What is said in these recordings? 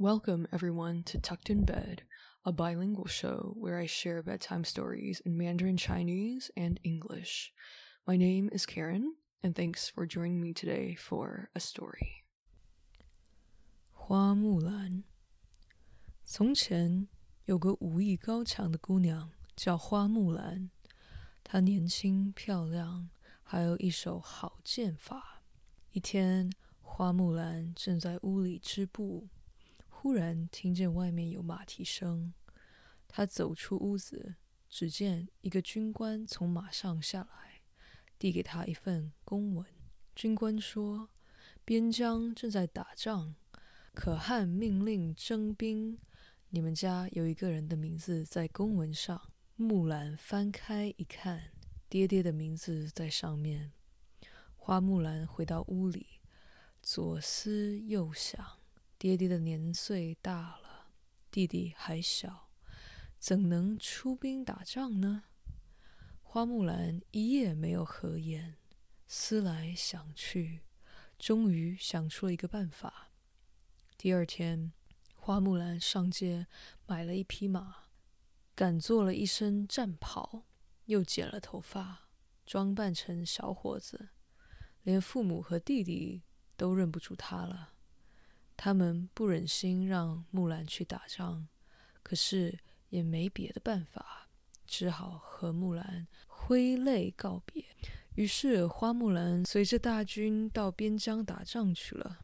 Welcome, everyone, to Tucked in Bed, a bilingual show where I share bedtime stories in Mandarin Chinese and English. My name is Karen, and thanks for joining me today for a story. 花木兰。从前有个武艺高强的姑娘，叫花木兰。她年轻漂亮，还有一手好剑法。一天，花木兰正在屋里织布， 忽然听见外面有马蹄声。他走出屋子，只见一个军官从马上下来，递给他一份公文。军官说：“边疆正在打仗，可汗命令征兵。你们家有一个人的名字在公文上。”木兰翻开一看，爹爹的名字在上面。花木兰回到屋里。左思右想，爹爹的年岁大了，弟弟还小，怎能出兵打仗呢？花木兰一夜没有合眼，思来想去，终于想出了一个办法。第二天，花木兰上街买了一匹马，赶做了一身战袍，又剪了头发，装扮成小伙子，连父母和弟弟。都认不出他了。他们不忍心让木兰去打仗，可是也没别的办法，只好和木兰挥泪告别。于是花木兰随着大军到边疆打仗去了。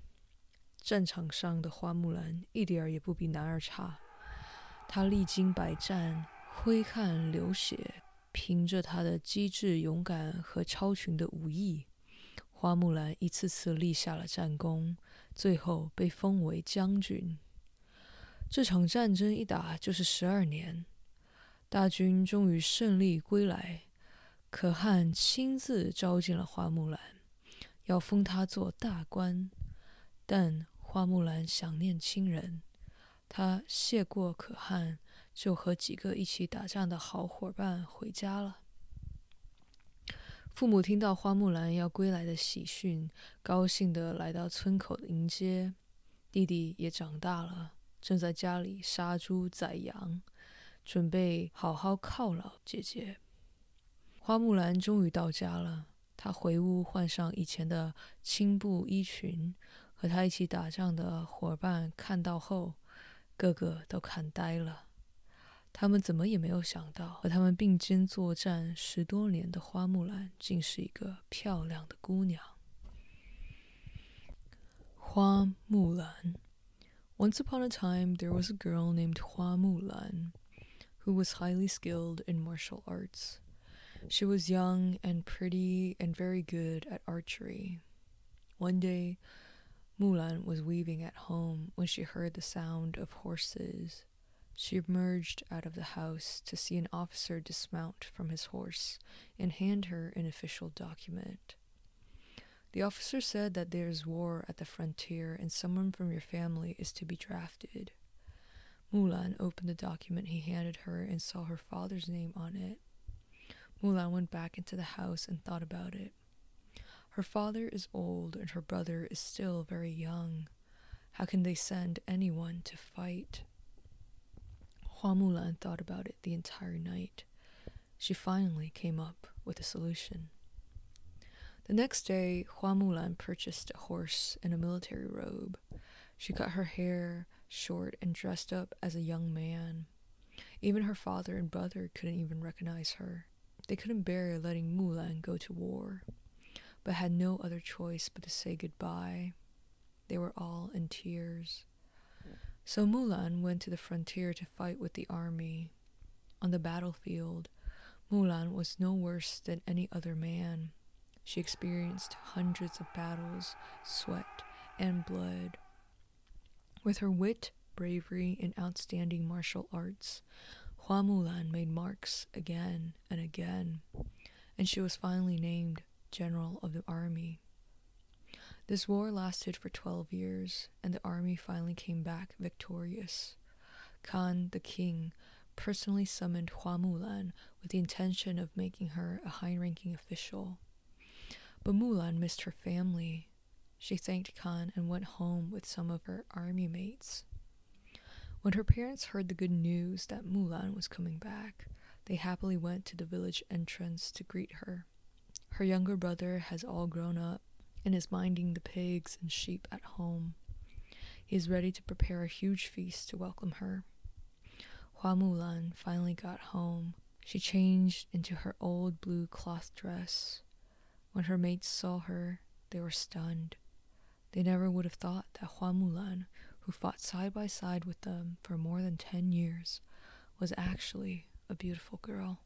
战场上的花木兰一点儿也不比男儿差，她历经百战，挥汗流血，凭着她的机智、勇敢和超群的武艺。花木兰一次次立下了战功，最后被封为将军。这场战争一打就是十二年，大军终于胜利归来。可汗亲自召见了花木兰，要封他做大官。但花木兰想念亲人，他谢过可汗，就和几个一起打仗的好伙伴回家了。父母听到花木兰要归来的喜讯，高兴地来到村口迎接。弟弟也长大了，正在家里杀猪宰羊，准备好好犒劳姐姐。花木兰终于到家了，她回屋换上以前的青布衣裙，和她一起打仗的伙伴看到后，个个都看呆了。他们怎么也没有想到，和他们并肩作战十多年的花木兰，竟是一个漂亮的姑娘。花木兰。Once upon a time, there was a girl named Hua Mulan, who was highly skilled in martial arts. She was young and pretty and very good at archery. One day, Mulan was weaving at home when she heard the sound of horses she emerged out of the house to see an officer dismount from his horse and hand her an official document. The officer said that there's war at the frontier and someone from your family is to be drafted. Mulan opened the document he handed her and saw her father's name on it. Mulan went back into the house and thought about it. Her father is old and her brother is still very young. How can they send anyone to fight? Hua Mulan thought about it the entire night. She finally came up with a solution. The next day, Hua Mulan purchased a horse and a military robe. She cut her hair short and dressed up as a young man. Even her father and brother couldn't even recognize her. They couldn't bear letting Mulan go to war, but had no other choice but to say goodbye. They were all in tears. So Mulan went to the frontier to fight with the army. On the battlefield, Mulan was no worse than any other man. She experienced hundreds of battles, sweat, and blood. With her wit, bravery, and outstanding martial arts, Hua Mulan made marks again and again, and she was finally named General of the Army. This war lasted for 12 years, and the army finally came back victorious. Khan, the king, personally summoned Hua Mulan with the intention of making her a high ranking official. But Mulan missed her family. She thanked Khan and went home with some of her army mates. When her parents heard the good news that Mulan was coming back, they happily went to the village entrance to greet her. Her younger brother has all grown up and is minding the pigs and sheep at home. He is ready to prepare a huge feast to welcome her. Hua Mulan finally got home. She changed into her old blue cloth dress. When her mates saw her, they were stunned. They never would have thought that Hua Mulan, who fought side by side with them for more than ten years, was actually a beautiful girl.